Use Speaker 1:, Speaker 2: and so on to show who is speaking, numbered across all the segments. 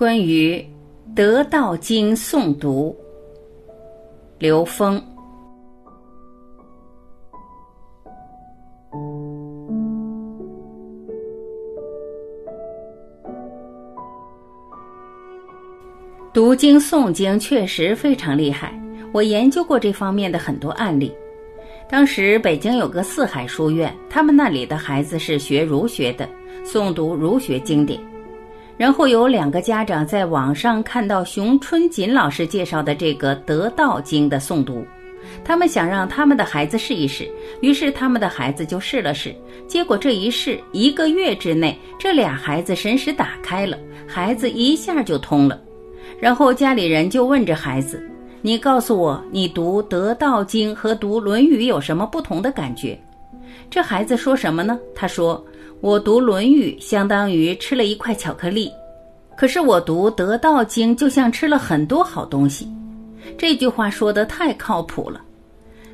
Speaker 1: 关于《得道经》诵读，刘峰。读经诵经确实非常厉害，我研究过这方面的很多案例。当时北京有个四海书院，他们那里的孩子是学儒学的，诵读儒学经典。然后有两个家长在网上看到熊春锦老师介绍的这个《得道经》的诵读，他们想让他们的孩子试一试，于是他们的孩子就试了试。结果这一试，一个月之内，这俩孩子神识打开了，孩子一下就通了。然后家里人就问着孩子：“你告诉我，你读《得道经》和读《论语》有什么不同的感觉？”这孩子说什么呢？他说：“我读《论语》相当于吃了一块巧克力，可是我读《得道经》就像吃了很多好东西。”这句话说的太靠谱了。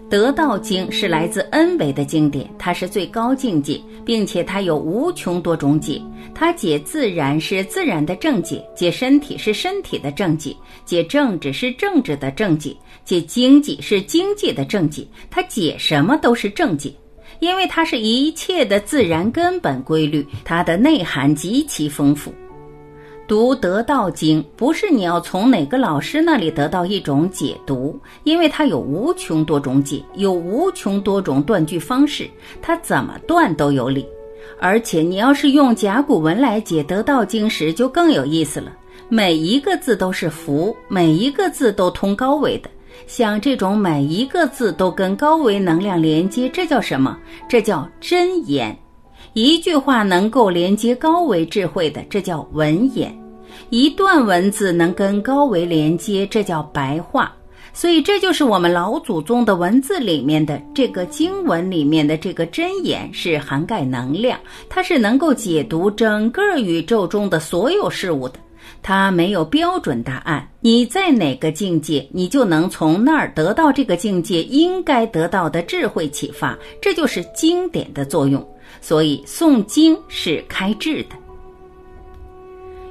Speaker 1: 《得道经》是来自恩维的经典，它是最高境界，并且它有无穷多种解。它解自然是自然的正解，解身体是身体的正解，解政治是政治的正解，解经济是经济的正解。它解什么都是正解，因为它是一切的自然根本规律，它的内涵极其丰富。读得道经不是你要从哪个老师那里得到一种解读，因为它有无穷多种解，有无穷多种断句方式，它怎么断都有理。而且你要是用甲骨文来解得道经时，就更有意思了。每一个字都是符，每一个字都通高维的。像这种每一个字都跟高维能量连接，这叫什么？这叫真言。一句话能够连接高维智慧的，这叫文言；一段文字能跟高维连接，这叫白话。所以，这就是我们老祖宗的文字里面的这个经文里面的这个真言，是涵盖能量，它是能够解读整个宇宙中的所有事物的。它没有标准答案，你在哪个境界，你就能从那儿得到这个境界应该得到的智慧启发。这就是经典的作用。所以诵经是开智的。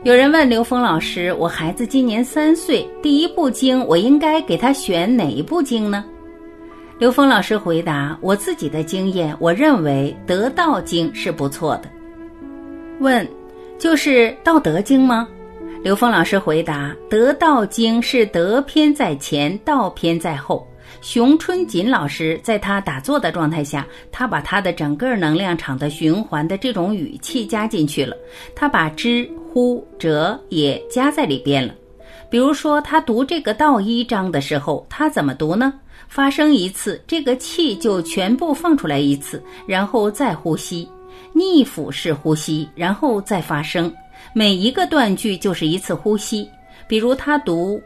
Speaker 1: 有人问刘峰老师：“我孩子今年三岁，第一部经我应该给他选哪一部经呢？”刘峰老师回答：“我自己的经验，我认为《得道经》是不错的。”问：“就是《道德经》吗？”刘峰老师回答：“《得道经》是德篇在前，道篇在后。”熊春锦老师在他打坐的状态下，他把他的整个能量场的循环的这种语气加进去了，他把知、呼、者也加在里边了。比如说，他读这个道一章的时候，他怎么读呢？发声一次，这个气就全部放出来一次，然后再呼吸，逆腹式呼吸，然后再发声。每一个断句就是一次呼吸。比如他读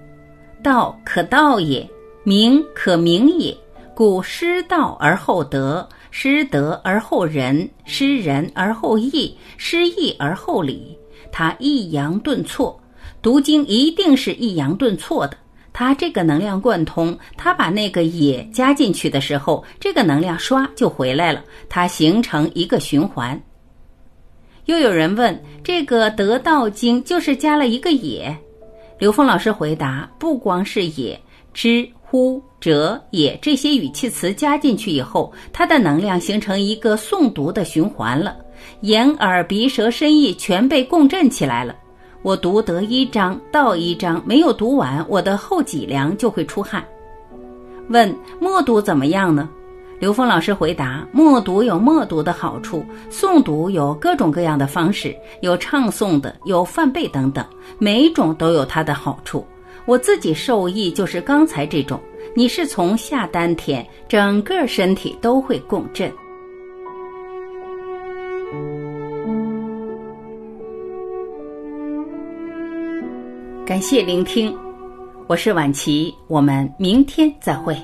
Speaker 1: “道可道也”。名可名也，故失道而后德，失德而后仁，失仁而后义，失义而后礼。他抑扬顿挫，读经一定是抑扬顿挫的。他这个能量贯通，他把那个也加进去的时候，这个能量唰就回来了，它形成一个循环。又有人问，这个得道经就是加了一个也？刘峰老师回答，不光是也知。乎、者、也这些语气词加进去以后，它的能量形成一个诵读的循环了，眼、耳、鼻、舌、身、意全被共振起来了。我读得一章道一章没有读完，我的后脊梁就会出汗。问默读怎么样呢？刘峰老师回答：默读有默读的好处，诵读有各种各样的方式，有唱诵的，有泛背等等，每一种都有它的好处。我自己受益就是刚才这种，你是从下丹田，整个身体都会共振。感谢聆听，我是婉琪，我们明天再会。